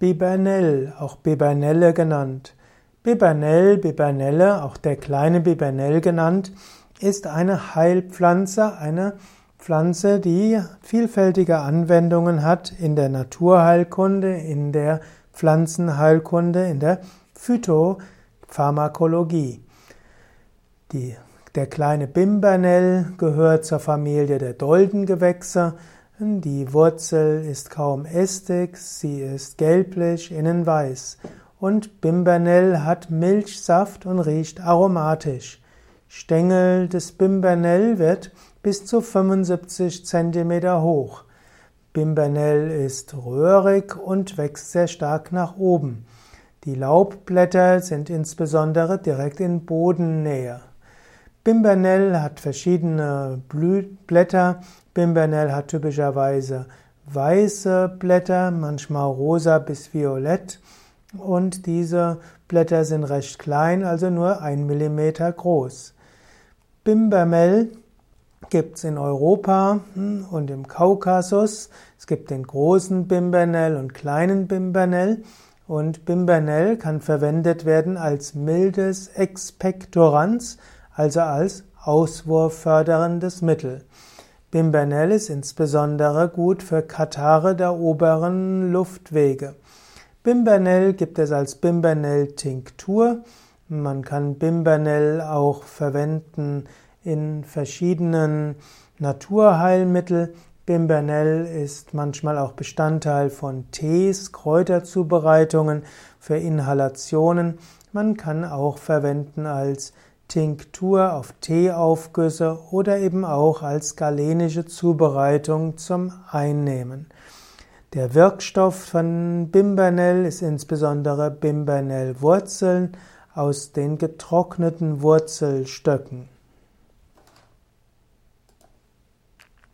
Bibernell, auch Bibernelle genannt. Bibernell, Bibernelle, auch der kleine Bibernell genannt, ist eine Heilpflanze, eine Pflanze, die vielfältige Anwendungen hat in der Naturheilkunde, in der Pflanzenheilkunde, in der Phytopharmakologie. Die, der kleine Bimbernell gehört zur Familie der Doldengewächse. Die Wurzel ist kaum ästig, sie ist gelblich, innen weiß. Und Bimbernell hat Milchsaft und riecht aromatisch. Stängel des Bimbernell wird bis zu 75 cm hoch. Bimbernell ist röhrig und wächst sehr stark nach oben. Die Laubblätter sind insbesondere direkt in Bodennähe. Bimbernell hat verschiedene Blühblätter. Bimbernell hat typischerweise weiße Blätter, manchmal rosa bis violett. Und diese Blätter sind recht klein, also nur ein Millimeter groß. Bimbermell gibt es in Europa hm, und im Kaukasus. Es gibt den großen Bimbernell und kleinen Bimbernell. Und Bimbernell kann verwendet werden als mildes Expektorans, also als auswurfförderndes Mittel. Bimbernell ist insbesondere gut für Katarrhe der oberen Luftwege. Bimbernell gibt es als Bimbernell-Tinktur. Man kann Bimbernell auch verwenden in verschiedenen Naturheilmitteln. Bimbernell ist manchmal auch Bestandteil von Tees, Kräuterzubereitungen für Inhalationen. Man kann auch verwenden als Tinktur auf Teeaufgüsse oder eben auch als galenische Zubereitung zum Einnehmen. Der Wirkstoff von Bimbernell ist insbesondere Bimbernellwurzeln aus den getrockneten Wurzelstöcken.